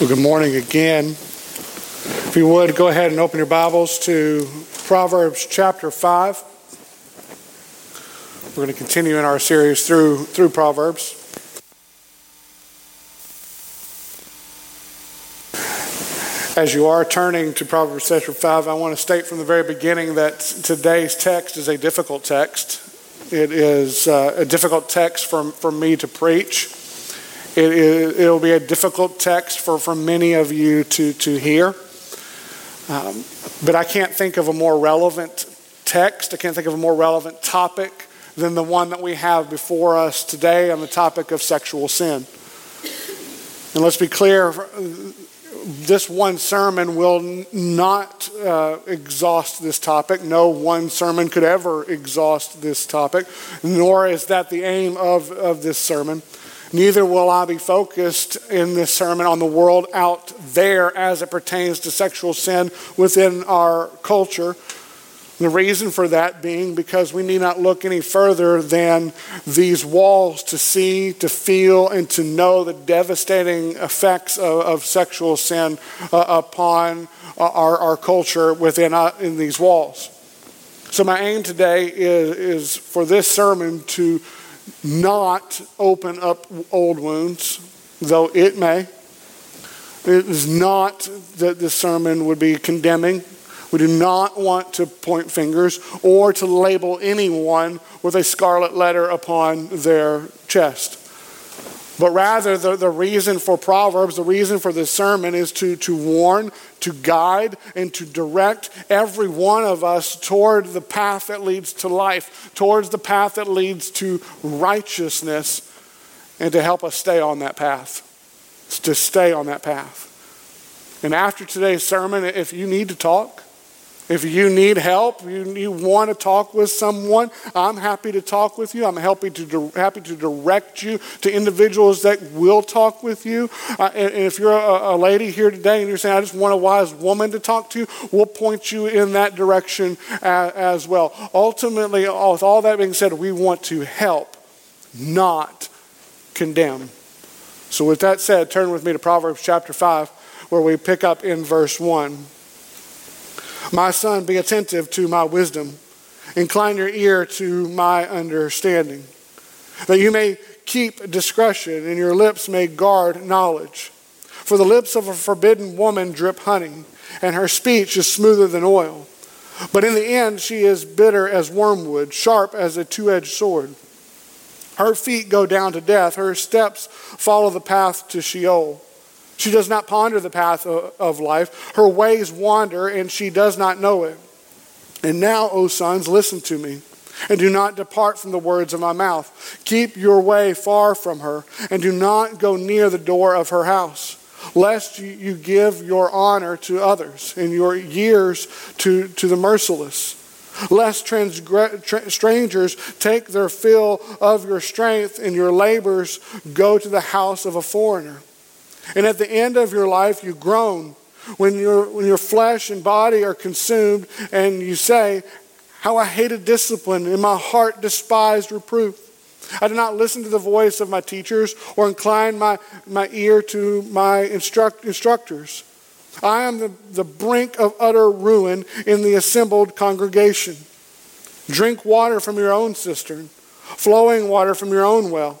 Well, good morning again. If you would, go ahead and open your Bibles to Proverbs chapter 5. We're going to continue in our series through, through Proverbs. As you are turning to Proverbs chapter 5, I want to state from the very beginning that today's text is a difficult text. It is uh, a difficult text for, for me to preach. It, will be a difficult text for, for many of you to, to hear. Um, but I can't think of a more relevant text, I can't think of a more relevant topic than the one that we have before us today on the topic of sexual sin. And let's be clear this one sermon will not uh, exhaust this topic. No one sermon could ever exhaust this topic, nor is that the aim of, of this sermon. Neither will I be focused in this sermon on the world out there as it pertains to sexual sin within our culture. The reason for that being because we need not look any further than these walls to see, to feel, and to know the devastating effects of, of sexual sin uh, upon our, our culture within uh, in these walls. So, my aim today is, is for this sermon to not open up old wounds, though it may. It is not that this sermon would be condemning. We do not want to point fingers or to label anyone with a scarlet letter upon their chest. But rather, the, the reason for Proverbs, the reason for this sermon is to, to warn, to guide, and to direct every one of us toward the path that leads to life, towards the path that leads to righteousness, and to help us stay on that path. To stay on that path. And after today's sermon, if you need to talk, if you need help, you, you want to talk with someone, I'm happy to talk with you. I'm happy to, happy to direct you to individuals that will talk with you. Uh, and, and, if you're a, a, lady here today and you're saying, I just want a wise woman to talk to, we'll point you in that direction as, as well. Ultimately, with all that being said, we want to help, not condemn. So, with that said, turn with me to Proverbs chapter 5, where we pick up in verse 1. My son, be attentive to my wisdom. Incline your ear to my understanding, that you may keep discretion and your lips may guard knowledge. For the lips of a forbidden woman drip honey, and her speech is smoother than oil. But in the end, she is bitter as wormwood, sharp as a two edged sword. Her feet go down to death, her steps follow the path to Sheol. She does not ponder the path of life. Her ways wander, and she does not know it. And now, O sons, listen to me, and do not depart from the words of my mouth. Keep your way far from her, and do not go near the door of her house, lest you give your honor to others, and your years to, to the merciless lest transgre- strangers take their fill of your strength and your labors go to the house of a foreigner. And at the end of your life, you groan when, your when your flesh and body are consumed, and you say, How I hated discipline, and my heart despised reproof. I did not listen to the voice of my teachers or incline my, my ear to my instruct, instructors. I am the, the brink of utter ruin in the assembled congregation. Drink water from your own cistern, flowing water from your own well.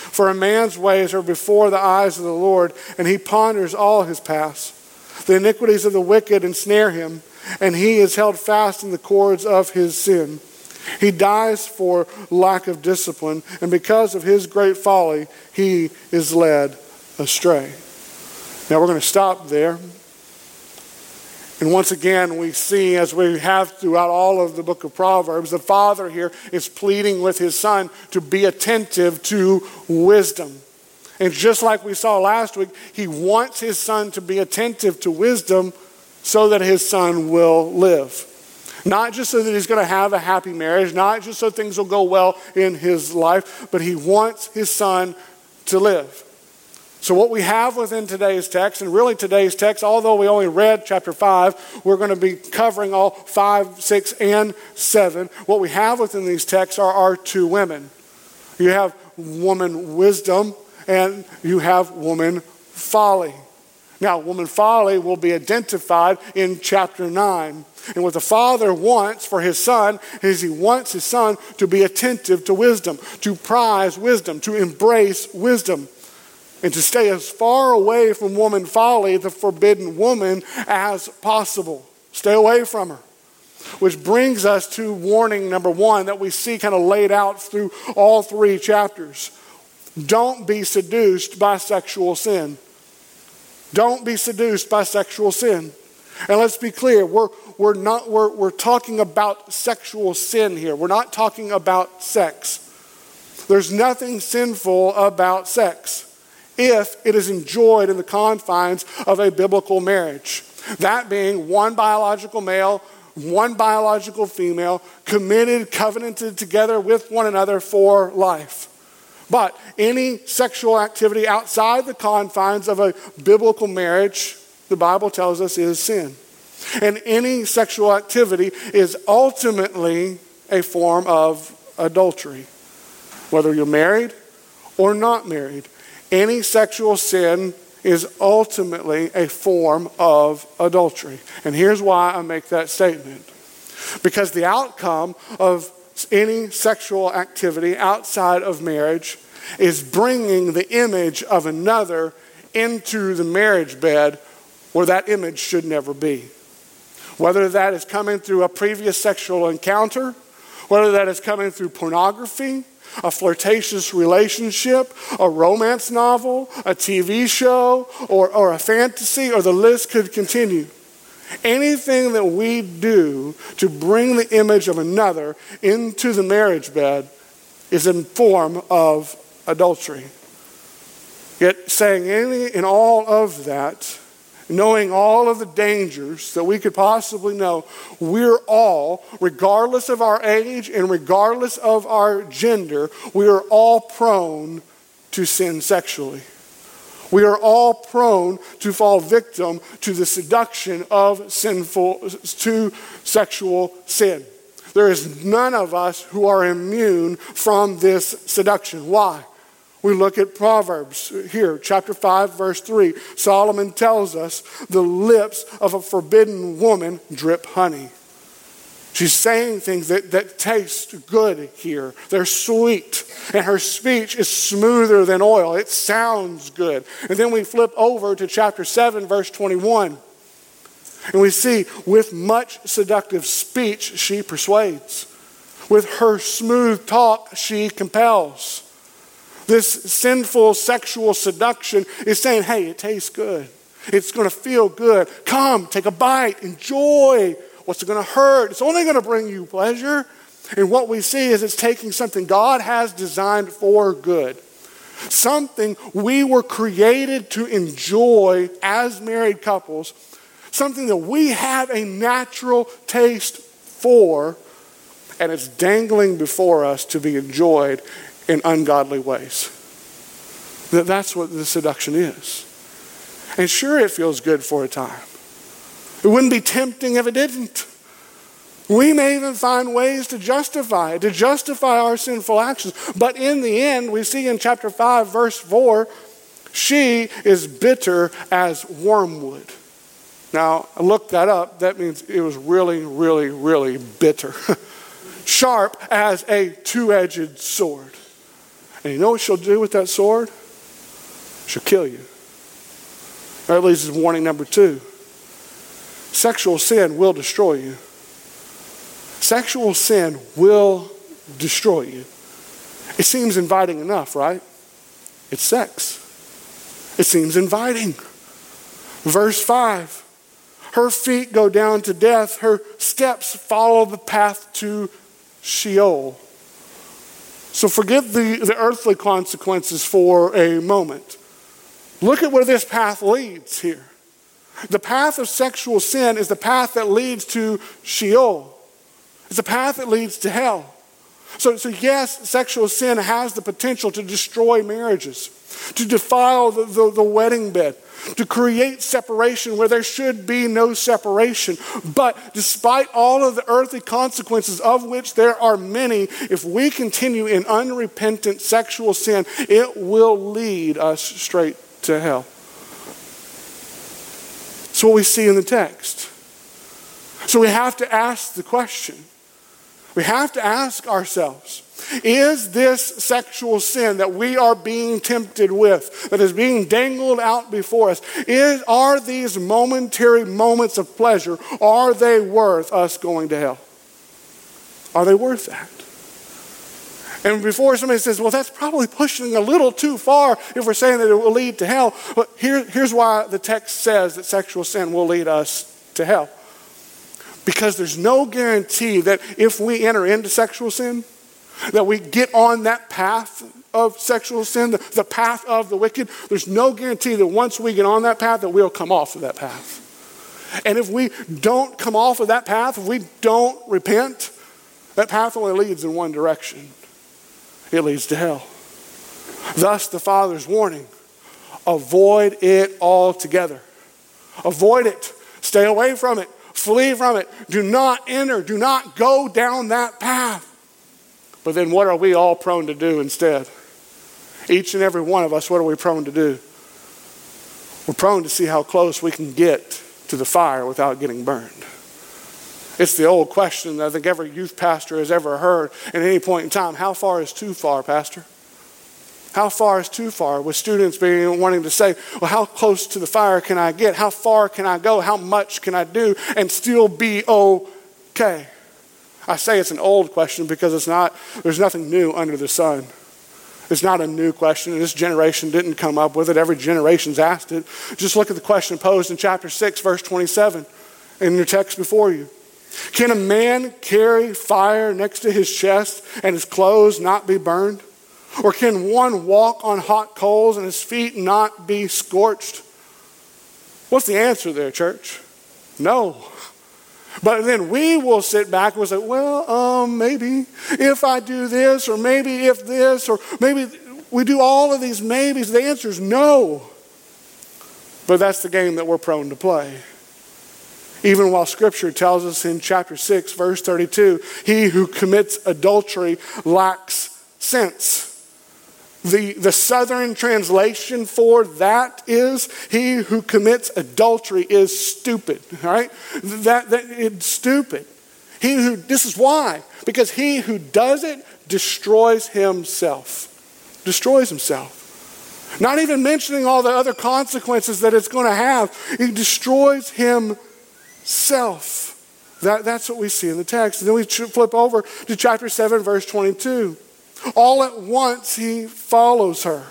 For a man's ways are before the eyes of the Lord, and he ponders all his paths. The iniquities of the wicked ensnare him, and he is held fast in the cords of his sin. He dies for lack of discipline, and because of his great folly, he is led astray. Now we're going to stop there. And once again, we see, as we have throughout all of the book of Proverbs, the father here is pleading with his son to be attentive to wisdom. And just like we saw last week, he wants his son to be attentive to wisdom so that his son will live. Not just so that he's going to have a happy marriage, not just so things will go well in his life, but he wants his son to live. So, what we have within today's text, and really today's text, although we only read chapter 5, we're going to be covering all 5, 6, and 7. What we have within these texts are our two women. You have woman wisdom, and you have woman folly. Now, woman folly will be identified in chapter 9. And what the father wants for his son is he wants his son to be attentive to wisdom, to prize wisdom, to embrace wisdom and to stay as far away from woman folly, the forbidden woman, as possible. Stay away from her. Which brings us to warning number one that we see kind of laid out through all three chapters. Don't be seduced by sexual sin. Don't be seduced by sexual sin. And let's be clear, we're, we're, not, we're, we're talking about sexual sin here. We're not talking about sex. There's nothing sinful about sex if it is enjoyed in the confines of a biblical marriage. That being one biological male, one biological female, committed, covenanted together with one another for life. But any sexual activity outside the confines of a biblical marriage, the Bible tells us, is sin. And any sexual activity is ultimately a form of adultery, whether you're married or not married any sexual sin is ultimately a form of adultery. And here's why I make that statement. Because the outcome of any sexual activity outside of marriage is bringing the image of another into the marriage bed where that image should never be. Whether that is coming through a previous sexual encounter, whether that is coming through pornography, a flirtatious relationship, a romance novel, a TV show, or, or a fantasy, or the list could continue. Anything that we do to bring the image of another into the marriage bed is in form of adultery. Yet saying any and all of that knowing all of the dangers that we could possibly know, we're all, regardless of our age and regardless of our gender, we are all prone to sin sexually. We are all prone to fall victim to the seduction of sinful, to sexual sin. There is none of us who are immune from this seduction. Why? We look at Proverbs here, chapter 5, verse 3. Solomon tells us the lips of a forbidden woman drip honey. She's saying things that, that taste good here. They're sweet. And her speech is smoother than oil. It sounds good. And then we flip over to chapter 7, verse 21. And we see, with much seductive speech, she persuades. With her smooth talk, she compels. This sinful sexual seduction is saying, hey, it tastes good. It's going to feel good. Come, take a bite, enjoy. What's going to hurt? It's only going to bring you pleasure. And what we see is it's taking something God has designed for good, something we were created to enjoy as married couples, something that we have a natural taste for, and it's dangling before us to be enjoyed in ungodly ways. That that's what the seduction is. And sure, it feels good for a time. It wouldn't be tempting if it didn't. We may even find ways to justify to justify our sinful actions. But in the end, we see in chapter 5, verse 4, she is bitter as wormwood. Now, I looked that up. That means it was really, really, really bitter. Sharp as a two edged sword. And you know what she'll do with that sword? She'll kill you. That leads to warning number two. Sexual sin will destroy you. Sexual sin will destroy you. It seems inviting enough, right? It's sex. It seems inviting. Verse 5 Her feet go down to death, her steps follow the path to Sheol. So forget the, the earthly consequences for a moment. Look at where this path leads here. The path of sexual sin is the path that leads to Sheol. It's the path that leads to hell. So, so yes, sexual sin has the potential to destroy marriages, to defile the, the, the wedding bed, to create separation where there should be no separation. But despite all of the earthly consequences, of which there are many, if we continue in unrepentant sexual sin, it will lead us straight to hell. That's what we see in the text. So we have to ask the question. We have to ask ourselves is this sexual sin that we are being tempted with, that is being dangled out before us, is, are these momentary moments of pleasure, are they worth us going to hell? Are they worth that? And before somebody says, well, that's probably pushing a little too far if we're saying that it will lead to hell. But here, here's why the text says that sexual sin will lead us to hell. Because there's no guarantee that if we enter into sexual sin, that we get on that path of sexual sin, the, the path of the wicked, there's no guarantee that once we get on that path that we'll come off of that path. And if we don't come off of that path, if we don't repent, that path only leads in one direction. It leads to hell. Thus the Father's warning, avoid it altogether. Avoid it. Stay away from it. Flee from it. Do not enter. Do not go down that path. But then what are we all prone to do instead? Each and every one of us, what are we prone to do? We're prone to see how close we can get to the fire without getting burned. It's the old question that I think every youth pastor has ever heard at any point in time. How far is too far, Pastor? How far is too far? With students being wanting to say, well, how close to the fire can I get? How far can I go? How much can I do and still be okay? I say it's an old question because it's not, there's nothing new under the sun. It's not a new question. This generation didn't come up with it. Every generation's asked it. Just look at the question posed in chapter 6, verse 27 in your text before you. Can a man carry fire next to his chest and his clothes not be burned? Or can one walk on hot coals and his feet not be scorched? What's the answer there, church? No. But then we will sit back and we'll say, well, um, maybe if I do this, or maybe if this, or maybe we do all of these maybes. The answer is no. But that's the game that we're prone to play. Even while Scripture tells us in chapter 6, verse 32, he who commits adultery lacks sense. The, the southern translation for that is he who commits adultery is stupid. All right? That, that it's stupid. He who this is why. Because he who does it destroys himself. Destroys himself. Not even mentioning all the other consequences that it's going to have. He destroys himself. That, that's what we see in the text. And then we flip over to chapter 7, verse 22. All at once, he follows her.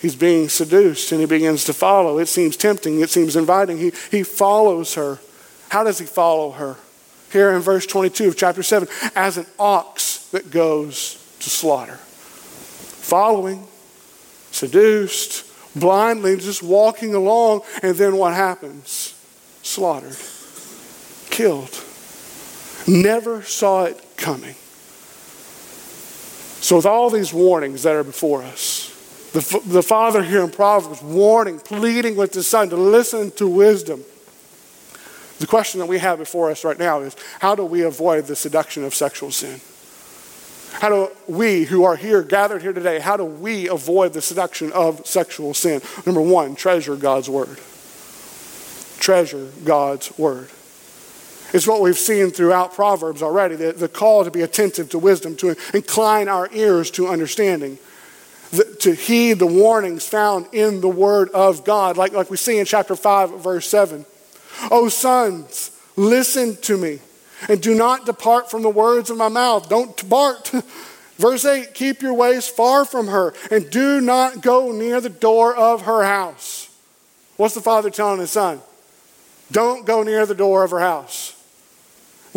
He's being seduced and he begins to follow. It seems tempting, it seems inviting. He, he follows her. How does he follow her? Here in verse 22 of chapter 7 as an ox that goes to slaughter. Following, seduced, blindly, just walking along, and then what happens? Slaughtered, killed. Never saw it coming. So, with all these warnings that are before us, the, the father here in Proverbs warning, pleading with his son to listen to wisdom. The question that we have before us right now is how do we avoid the seduction of sexual sin? How do we who are here, gathered here today, how do we avoid the seduction of sexual sin? Number one, treasure God's word. Treasure God's word. It's what we've seen throughout Proverbs already the, the call to be attentive to wisdom, to incline our ears to understanding, the, to heed the warnings found in the Word of God, like, like we see in chapter 5, verse 7. O sons, listen to me, and do not depart from the words of my mouth. Don't depart. Verse 8 Keep your ways far from her, and do not go near the door of her house. What's the father telling his son? Don't go near the door of her house.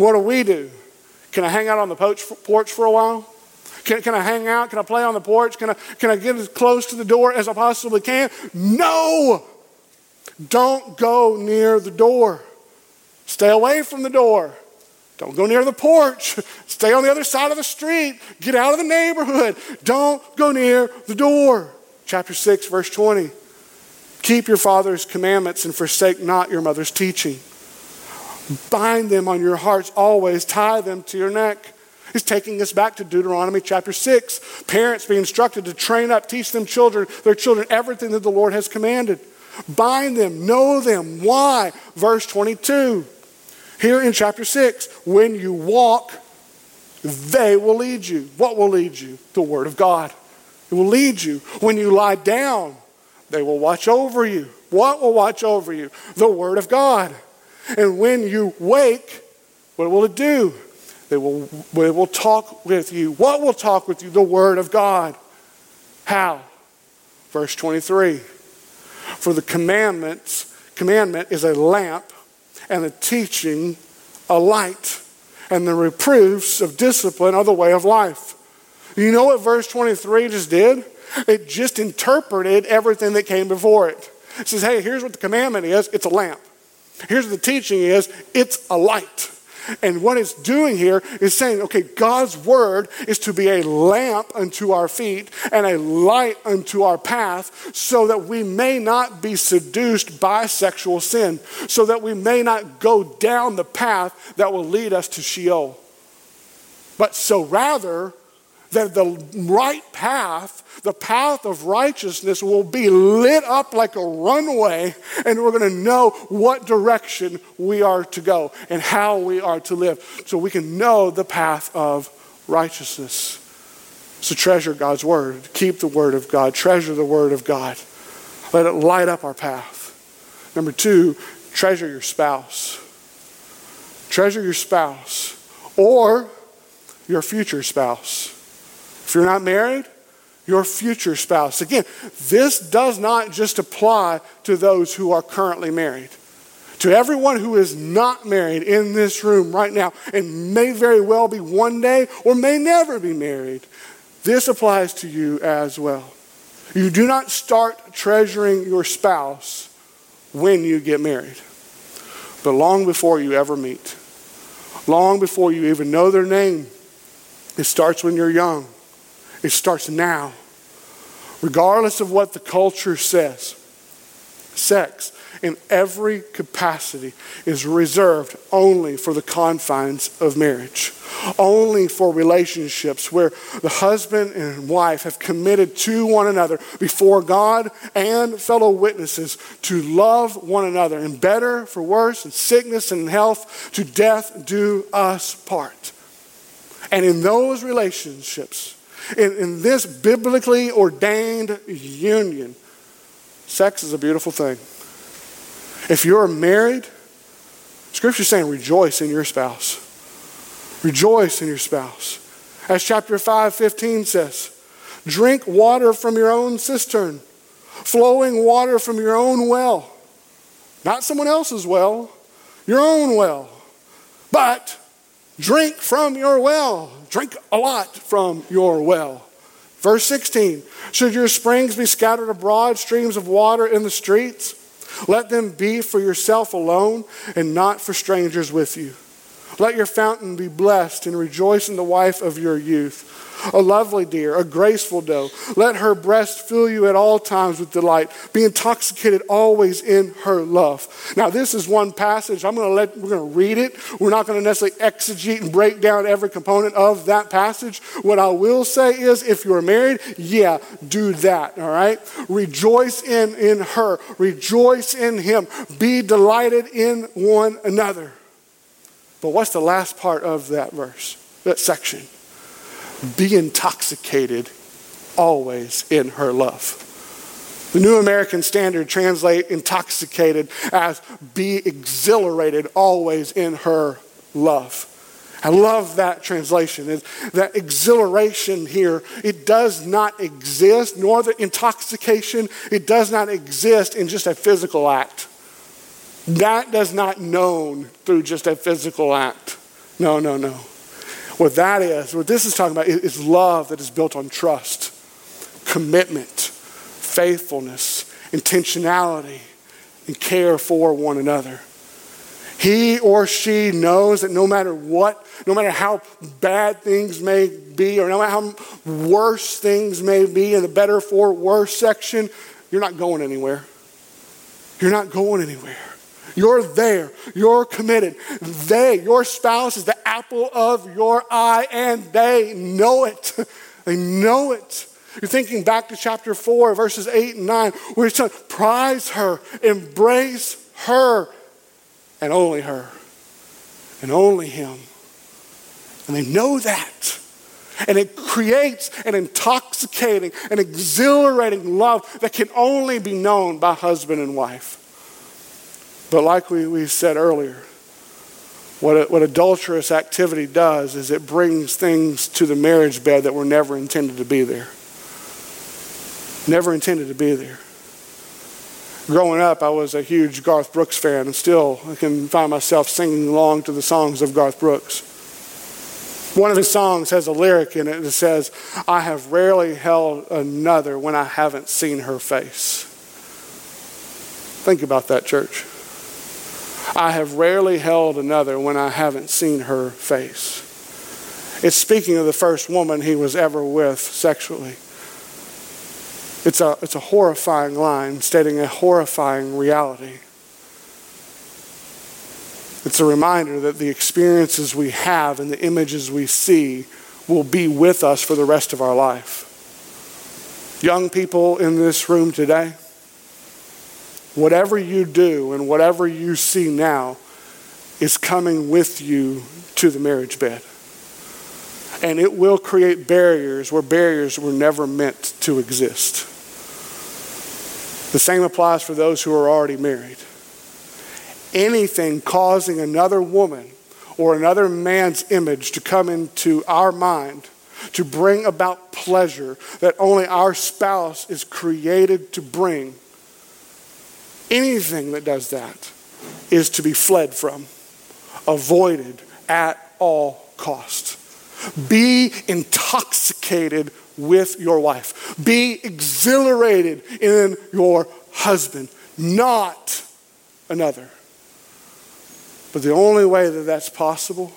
What do we do? Can I hang out on the porch for a while? Can, can I hang out? Can I play on the porch? Can I, can I get as close to the door as I possibly can? No! Don't go near the door. Stay away from the door. Don't go near the porch. Stay on the other side of the street. Get out of the neighborhood. Don't go near the door. Chapter 6, verse 20. Keep your father's commandments and forsake not your mother's teaching. Bind them on your hearts always, tie them to your neck. He's taking us back to Deuteronomy chapter 6. Parents be instructed to train up, teach them children, their children, everything that the Lord has commanded. Bind them, know them. Why? Verse 22. Here in chapter 6, when you walk, they will lead you. What will lead you? The Word of God. It will lead you. When you lie down, they will watch over you. What will watch over you? The Word of God. And when you wake, what will it do? They will, they will talk with you. What will talk with you? The Word of God. How? Verse 23. For the commandments, commandment is a lamp, and the teaching a light, and the reproofs of discipline are the way of life. You know what verse 23 just did? It just interpreted everything that came before it. It says, hey, here's what the commandment is it's a lamp. Here's what the teaching is it's a light. And what it's doing here is saying, okay, God's word is to be a lamp unto our feet and a light unto our path so that we may not be seduced by sexual sin, so that we may not go down the path that will lead us to Sheol. But so rather, that the right path, the path of righteousness, will be lit up like a runway, and we're going to know what direction we are to go and how we are to live so we can know the path of righteousness. So treasure God's word, keep the word of God, treasure the word of God. Let it light up our path. Number two, treasure your spouse. Treasure your spouse or your future spouse. If you're not married, your future spouse. Again, this does not just apply to those who are currently married. To everyone who is not married in this room right now and may very well be one day or may never be married, this applies to you as well. You do not start treasuring your spouse when you get married, but long before you ever meet, long before you even know their name. It starts when you're young. It starts now. Regardless of what the culture says, sex in every capacity is reserved only for the confines of marriage, only for relationships where the husband and wife have committed to one another before God and fellow witnesses to love one another in better, for worse, in sickness and health, to death do us part. And in those relationships, in, in this biblically ordained union, sex is a beautiful thing. If you're married, Scripture's saying rejoice in your spouse. Rejoice in your spouse. As chapter 5, 15 says, drink water from your own cistern, flowing water from your own well. Not someone else's well, your own well. But drink from your well. Drink a lot from your well. Verse 16 Should your springs be scattered abroad, streams of water in the streets? Let them be for yourself alone and not for strangers with you. Let your fountain be blessed and rejoice in the wife of your youth a lovely deer, a graceful doe. Let her breast fill you at all times with delight. Be intoxicated always in her love. Now, this is one passage. I'm going to let, we're going to read it. We're not going to necessarily exegete and break down every component of that passage. What I will say is if you're married, yeah, do that, all right? Rejoice in, in her, rejoice in him. Be delighted in one another. But what's the last part of that verse, that section? be intoxicated always in her love. The New American Standard translate intoxicated as be exhilarated always in her love. I love that translation. That exhilaration here, it does not exist, nor the intoxication, it does not exist in just a physical act. That does not known through just a physical act. No, no, no. What that is, what this is talking about, is love that is built on trust, commitment, faithfulness, intentionality, and care for one another. He or she knows that no matter what, no matter how bad things may be, or no matter how worse things may be in the better for worse section, you're not going anywhere. You're not going anywhere. You're there. You're committed. They, your spouse, is the apple of your eye, and they know it. They know it. You're thinking back to chapter 4, verses 8 and 9, where he's saying, prize her, embrace her, and only her, and only him. And they know that. And it creates an intoxicating and exhilarating love that can only be known by husband and wife. But like we, we said earlier, what, what adulterous activity does is it brings things to the marriage bed that were never intended to be there. Never intended to be there. Growing up, I was a huge Garth Brooks fan, and still I can find myself singing along to the songs of Garth Brooks. One of his songs has a lyric in it that says, I have rarely held another when I haven't seen her face. Think about that, church. I have rarely held another when I haven't seen her face. It's speaking of the first woman he was ever with sexually. It's a, it's a horrifying line stating a horrifying reality. It's a reminder that the experiences we have and the images we see will be with us for the rest of our life. Young people in this room today, whatever you do and whatever you see now is coming with you to the marriage bed. And it will create barriers where barriers were never meant to exist. The same applies for those who are already married. Anything causing another woman or another man's image to come into our mind to bring about pleasure that only our spouse is created to bring Anything that does that is to be fled from, avoided at all cost. Be intoxicated with your wife. Be exhilarated in your husband, not another. But the only way that that's possible,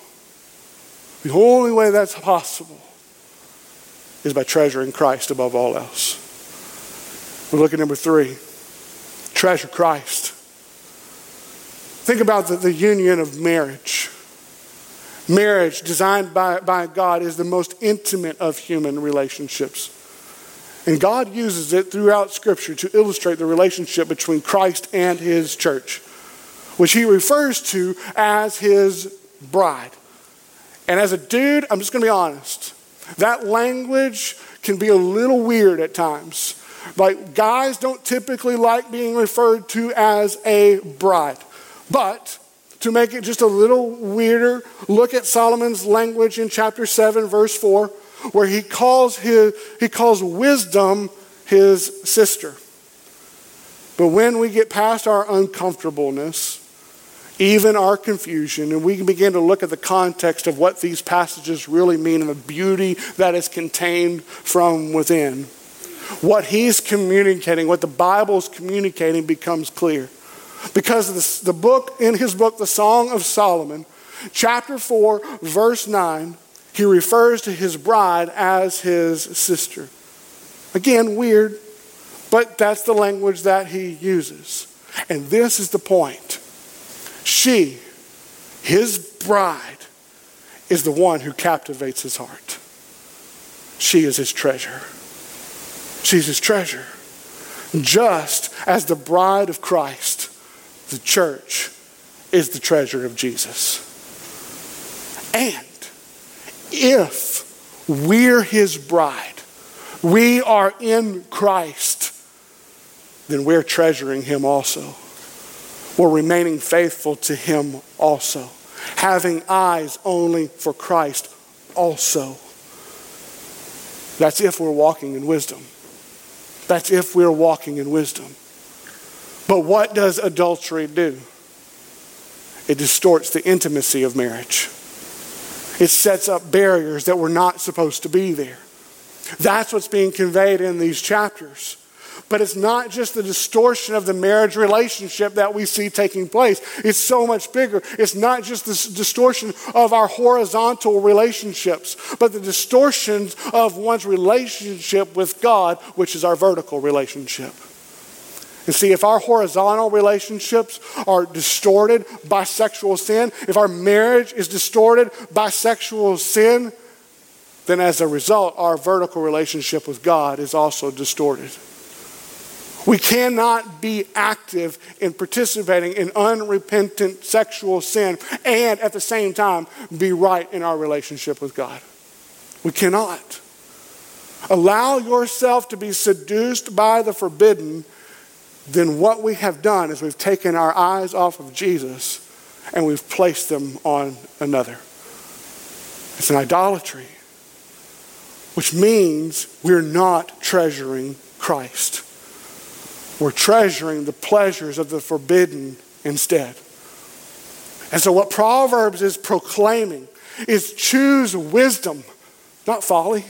the only way that's possible is by treasuring Christ above all else. We look at number three treasure Christ. Think about the, the union of marriage. Marriage, designed by, by God, is the most intimate of human relationships. And God uses it throughout Scripture to illustrate the relationship between Christ and His church, which He refers to as His bride. And as a dude, I'm just going to be honest, that language can be a little weird at times. Like, guys don't typically like being referred to as a bride. But to make it just a little weirder, look at Solomon's language in chapter 7, verse 4, where he calls, his, he calls wisdom his sister. But when we get past our uncomfortableness, even our confusion, and we begin to look at the context of what these passages really mean and the beauty that is contained from within, what he's communicating, what the Bible is communicating, becomes clear. Because the book, in his book, The Song of Solomon, chapter 4, verse 9, he refers to his bride as his sister. Again, weird, but that's the language that he uses. And this is the point. She, his bride, is the one who captivates his heart. She is his treasure. She's his treasure. Just as the bride of Christ, the church, is the treasure of Jesus. And if we're his bride, we are in Christ, then we're treasuring him also. We're remaining faithful to him also, having eyes only for Christ also. That's if we're walking in wisdom. That's if we're walking in wisdom. But what does adultery do? It distorts the intimacy of marriage. It sets up barriers that were not supposed to be there. That's what's being conveyed in these chapters. But it's not just the distortion of the marriage relationship that we see taking place. It's so much bigger. It's not just the distortion of our horizontal relationships, but the distortion of one's relationship with God, which is our vertical relationship. And see, if our horizontal relationships are distorted by sexual sin, if our marriage is distorted by sexual sin, then as a result, our vertical relationship with God is also distorted. We cannot be active in participating in unrepentant sexual sin and at the same time be right in our relationship with God. We cannot. Allow yourself to be seduced by the forbidden, then what we have done is we've taken our eyes off of Jesus and we've placed them on another. It's an idolatry, which means we're not treasuring Christ. We're treasuring the pleasures of the forbidden instead. And so, what Proverbs is proclaiming is choose wisdom, not folly.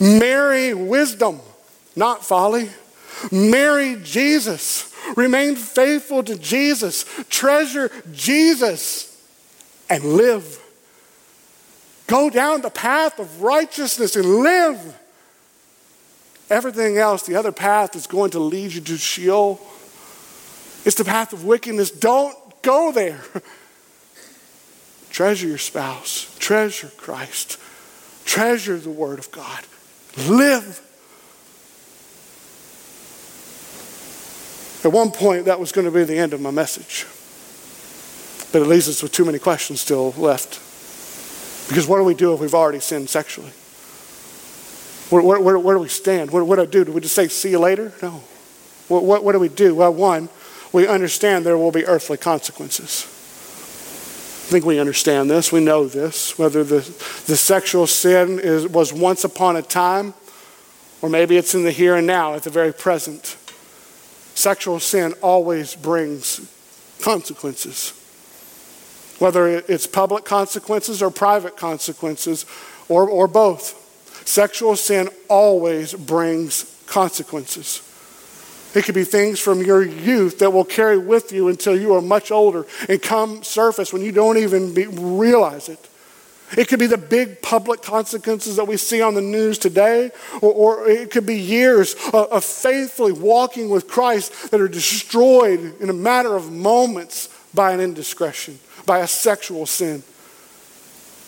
Marry wisdom, not folly. Marry Jesus. Remain faithful to Jesus. Treasure Jesus and live. Go down the path of righteousness and live. Everything else, the other path is going to lead you to Sheol. It's the path of wickedness. Don't go there. treasure your spouse, treasure Christ, treasure the Word of God. Live. At one point, that was going to be the end of my message. But it leaves us with too many questions still left. Because what do we do if we've already sinned sexually? Where, where, where, do we stand? What, what do I do? Do we just say, see you later? No. What, what, what do we do? Well, one, we understand there will be earthly consequences. I think we understand this. We know this. Whether the, the sexual sin is, was once upon a time, or maybe it's in the here and now, at the very present. Sexual sin always brings consequences. Whether it's public consequences or private consequences, or, or both. Sexual sin always brings consequences. It could be things from your youth that will carry with you until you are much older and come surface when you don't even be, realize it. It could be the big public consequences that we see on the news today, or, or it could be years of, of faithfully walking with Christ that are destroyed in a matter of moments by an indiscretion, by a sexual sin.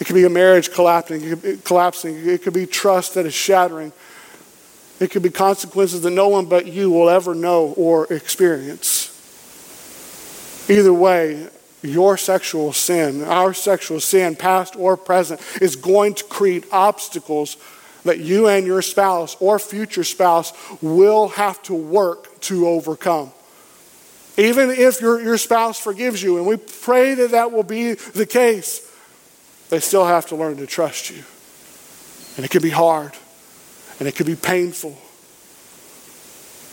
It could be a marriage collapsing. It could be, collapsing. It could be trust that is shattering. It could be consequences that no one but you will ever know or experience. Either way, your sexual sin, our sexual sin, past or present, is going to create obstacles that you and your spouse or future spouse will have to work to overcome. Even if your, your spouse forgives you, and we pray that that will be the case they still have to learn to trust you. And it can be hard, and it can be painful.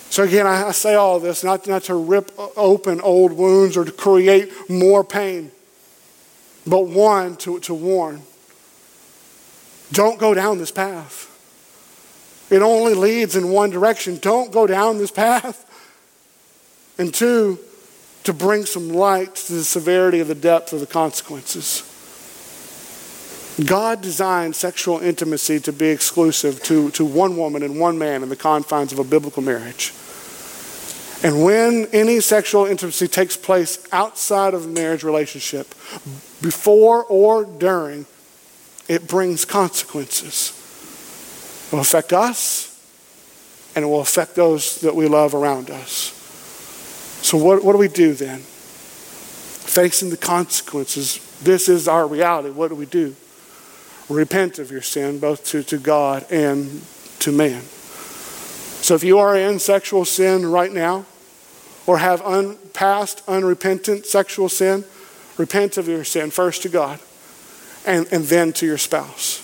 So, again, I, I say all this not, not to rip open old wounds or to create more pain, but one, to, to warn. Don't go down this path. It only leads in one direction. Don't go down this path. And two, to bring some light to the severity of the depth of the consequences. God designed sexual intimacy to be exclusive to, to one woman and one man in the confines of a biblical marriage. And when any sexual intimacy takes place outside of a marriage relationship, before or during, it brings consequences. It will affect us, and it will affect those that we love around us. So, what, what do we do then? Facing the consequences, this is our reality. What do we do? Repent of your sin, both to, to God and to man. So if you are in sexual sin right now, or have un, past unrepentant sexual sin, repent of your sin first to God and, and then to your spouse.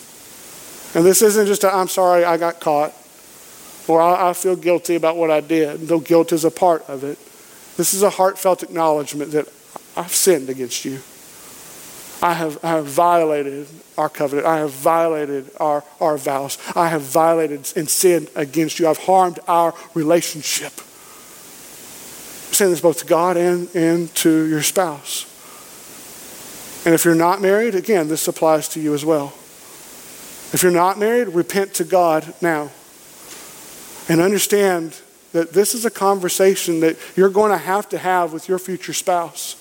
And this isn't just i am sorry I got caught or I, I feel guilty about what I did, though guilt is a part of it. This is a heartfelt acknowledgement that I've sinned against you. I have, I have violated our covenant. I have violated our, our vows. I have violated and sinned against you. I've harmed our relationship. Saying this both to God and, and to your spouse. And if you're not married, again, this applies to you as well. If you're not married, repent to God now. And understand that this is a conversation that you're going to have to have with your future spouse.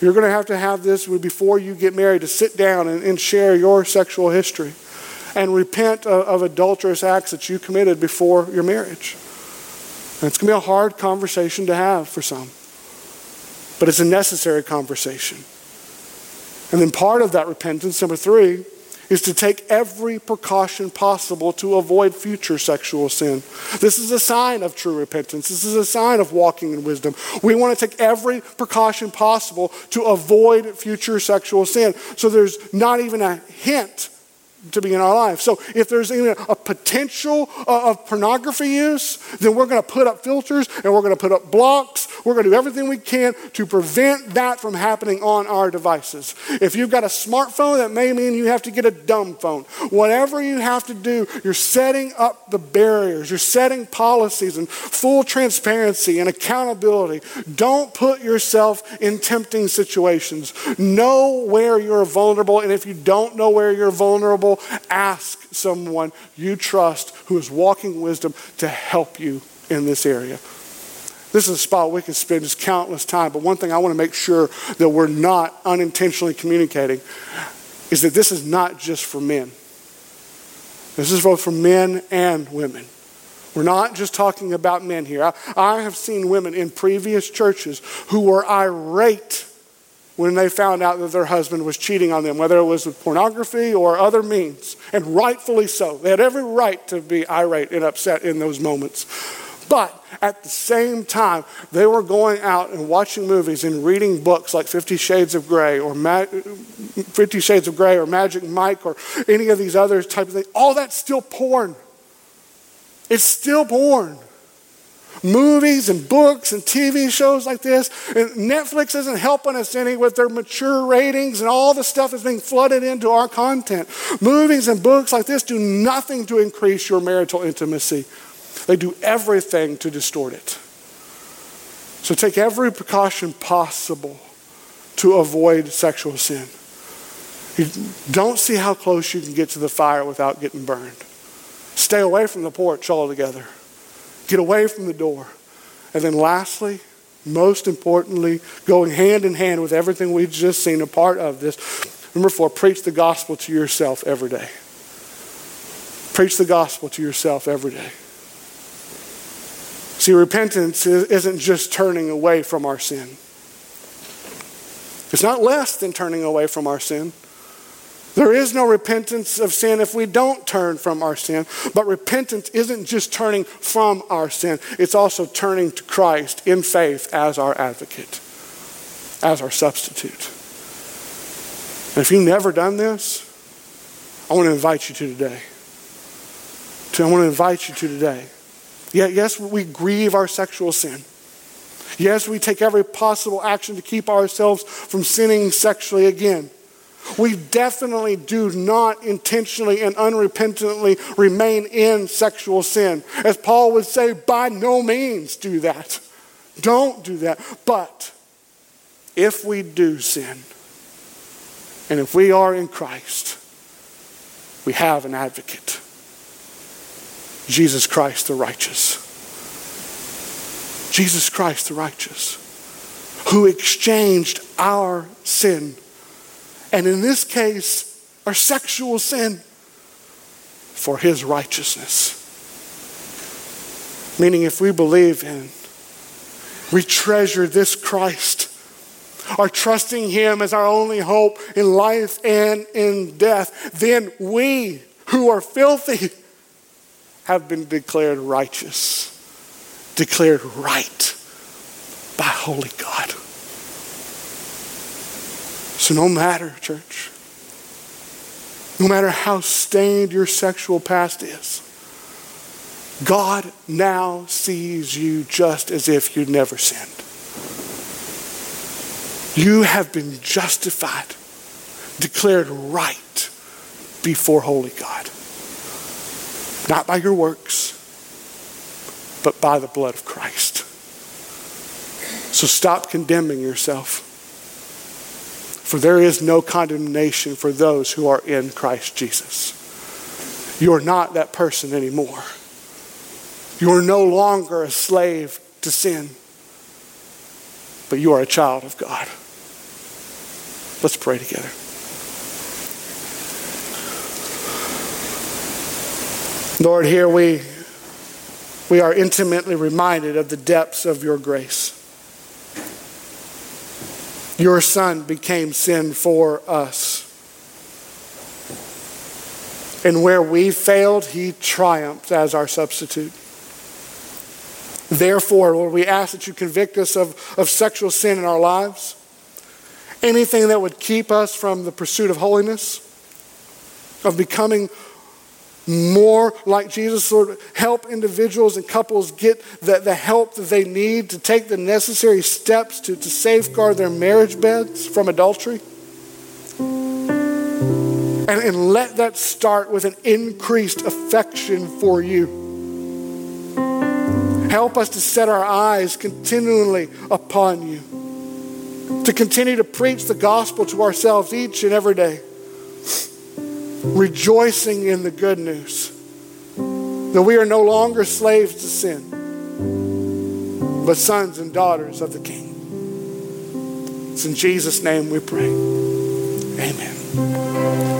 You're going to have to have this before you get married to sit down and, and share your sexual history and repent of, of, adulterous acts that you committed before your marriage. And it's going to be a hard conversation to have for some, but it's a necessary conversation. And then part of that repentance, number three, is to take every precaution possible to avoid future sexual sin. This is a sign of true repentance. This is a sign of walking in wisdom. We want to take every precaution possible to avoid future sexual sin. So there's not even a hint to be in our life. So if there's even a potential uh, of pornography use, then we're going to put up filters and we're going to put up blocks. We're going to do everything we can to prevent that from happening on our devices. If you've got a smartphone, that may mean you have to get a dumb phone. Whatever you have to do, you're setting up the barriers. You're setting policies and full transparency and accountability. Don't put yourself in tempting situations. Know where you're vulnerable, and if you don't know where you're vulnerable, ask someone you trust who is walking wisdom to help you in this area. This is a spot we can spend just countless time, but one thing I want to make sure that we're not unintentionally communicating is that this is not just for men. This is both for men and women. We're not just talking about men here. I, I have seen women in previous churches who were irate when they found out that their husband was cheating on them, whether it was with pornography or other means, and rightfully so. They had every right to be irate and upset in those moments. But at the same time, they were going out and watching movies and reading books like Fifty Shades of Grey or Fifty Shades of Grey or Magic Mike or any of these other type of things. All that's still porn. It's still porn movies and books and TV shows like this. And Netflix isn't helping us any with their mature ratings and all the stuff that's being flooded into our content. Movies and books like this do nothing to increase your marital intimacy, they do everything to distort it. So take every precaution possible to avoid sexual sin. You don't see how close you can get to the fire without getting burned. Stay away from the porch altogether. Get away from the door. And then, lastly, most importantly, going hand in hand with everything we've just seen, a part of this. Number four, preach the gospel to yourself every day. Preach the gospel to yourself every day. See, repentance isn't just turning away from our sin. It's not less than turning away from our sin. There is no repentance of sin if we don't turn from our sin. But repentance isn't just turning from our sin, it's also turning to Christ in faith as our advocate, as our substitute. And if you've never done this, I want to invite you to today. I want to invite you to today. Yeah, yes, we grieve our sexual sin. Yes, we take every possible action to keep ourselves from sinning sexually again. We definitely do not intentionally and unrepentantly remain in sexual sin. As Paul would say, by no means do that. Don't do that. But if we do sin, and if we are in Christ, we have an advocate Jesus Christ the righteous. Jesus Christ the righteous, who exchanged our sin and in this case, our sexual sin, for his righteousness. Meaning, if we believe in, we treasure this Christ, are trusting him as our only hope in life and in death, then we who are filthy have been declared righteous, declared right by holy God. So, no matter, church, no matter how stained your sexual past is, God now sees you just as if you'd never sinned. You have been justified declared right before holy God. Not by your works, but by the blood of Christ. So stop condemning yourself. For there is no condemnation for those who are in Christ Jesus. You are not that person anymore. You are no longer a slave to sin, but you are a child of God. Let's pray together. Lord, here we, we are intimately reminded of the depths of your grace. Your Son became sin for us. And where we failed, he triumphed as our substitute. Therefore, Lord, we ask that you convict us of, of sexual sin in our lives, anything that would keep us from the pursuit of holiness, of becoming more like Jesus, Lord, help individuals and couples get the, the help that they need to take the necessary steps to, to safeguard their marriage beds from adultery. And, and let that start with an increased affection for you. Help us to set our eyes continually upon you, to continue to preach the gospel to ourselves each and every day rejoicing in the good news that we are no longer slaves to sin, but sons and daughters of the King. It's in Jesus' name we pray. Amen.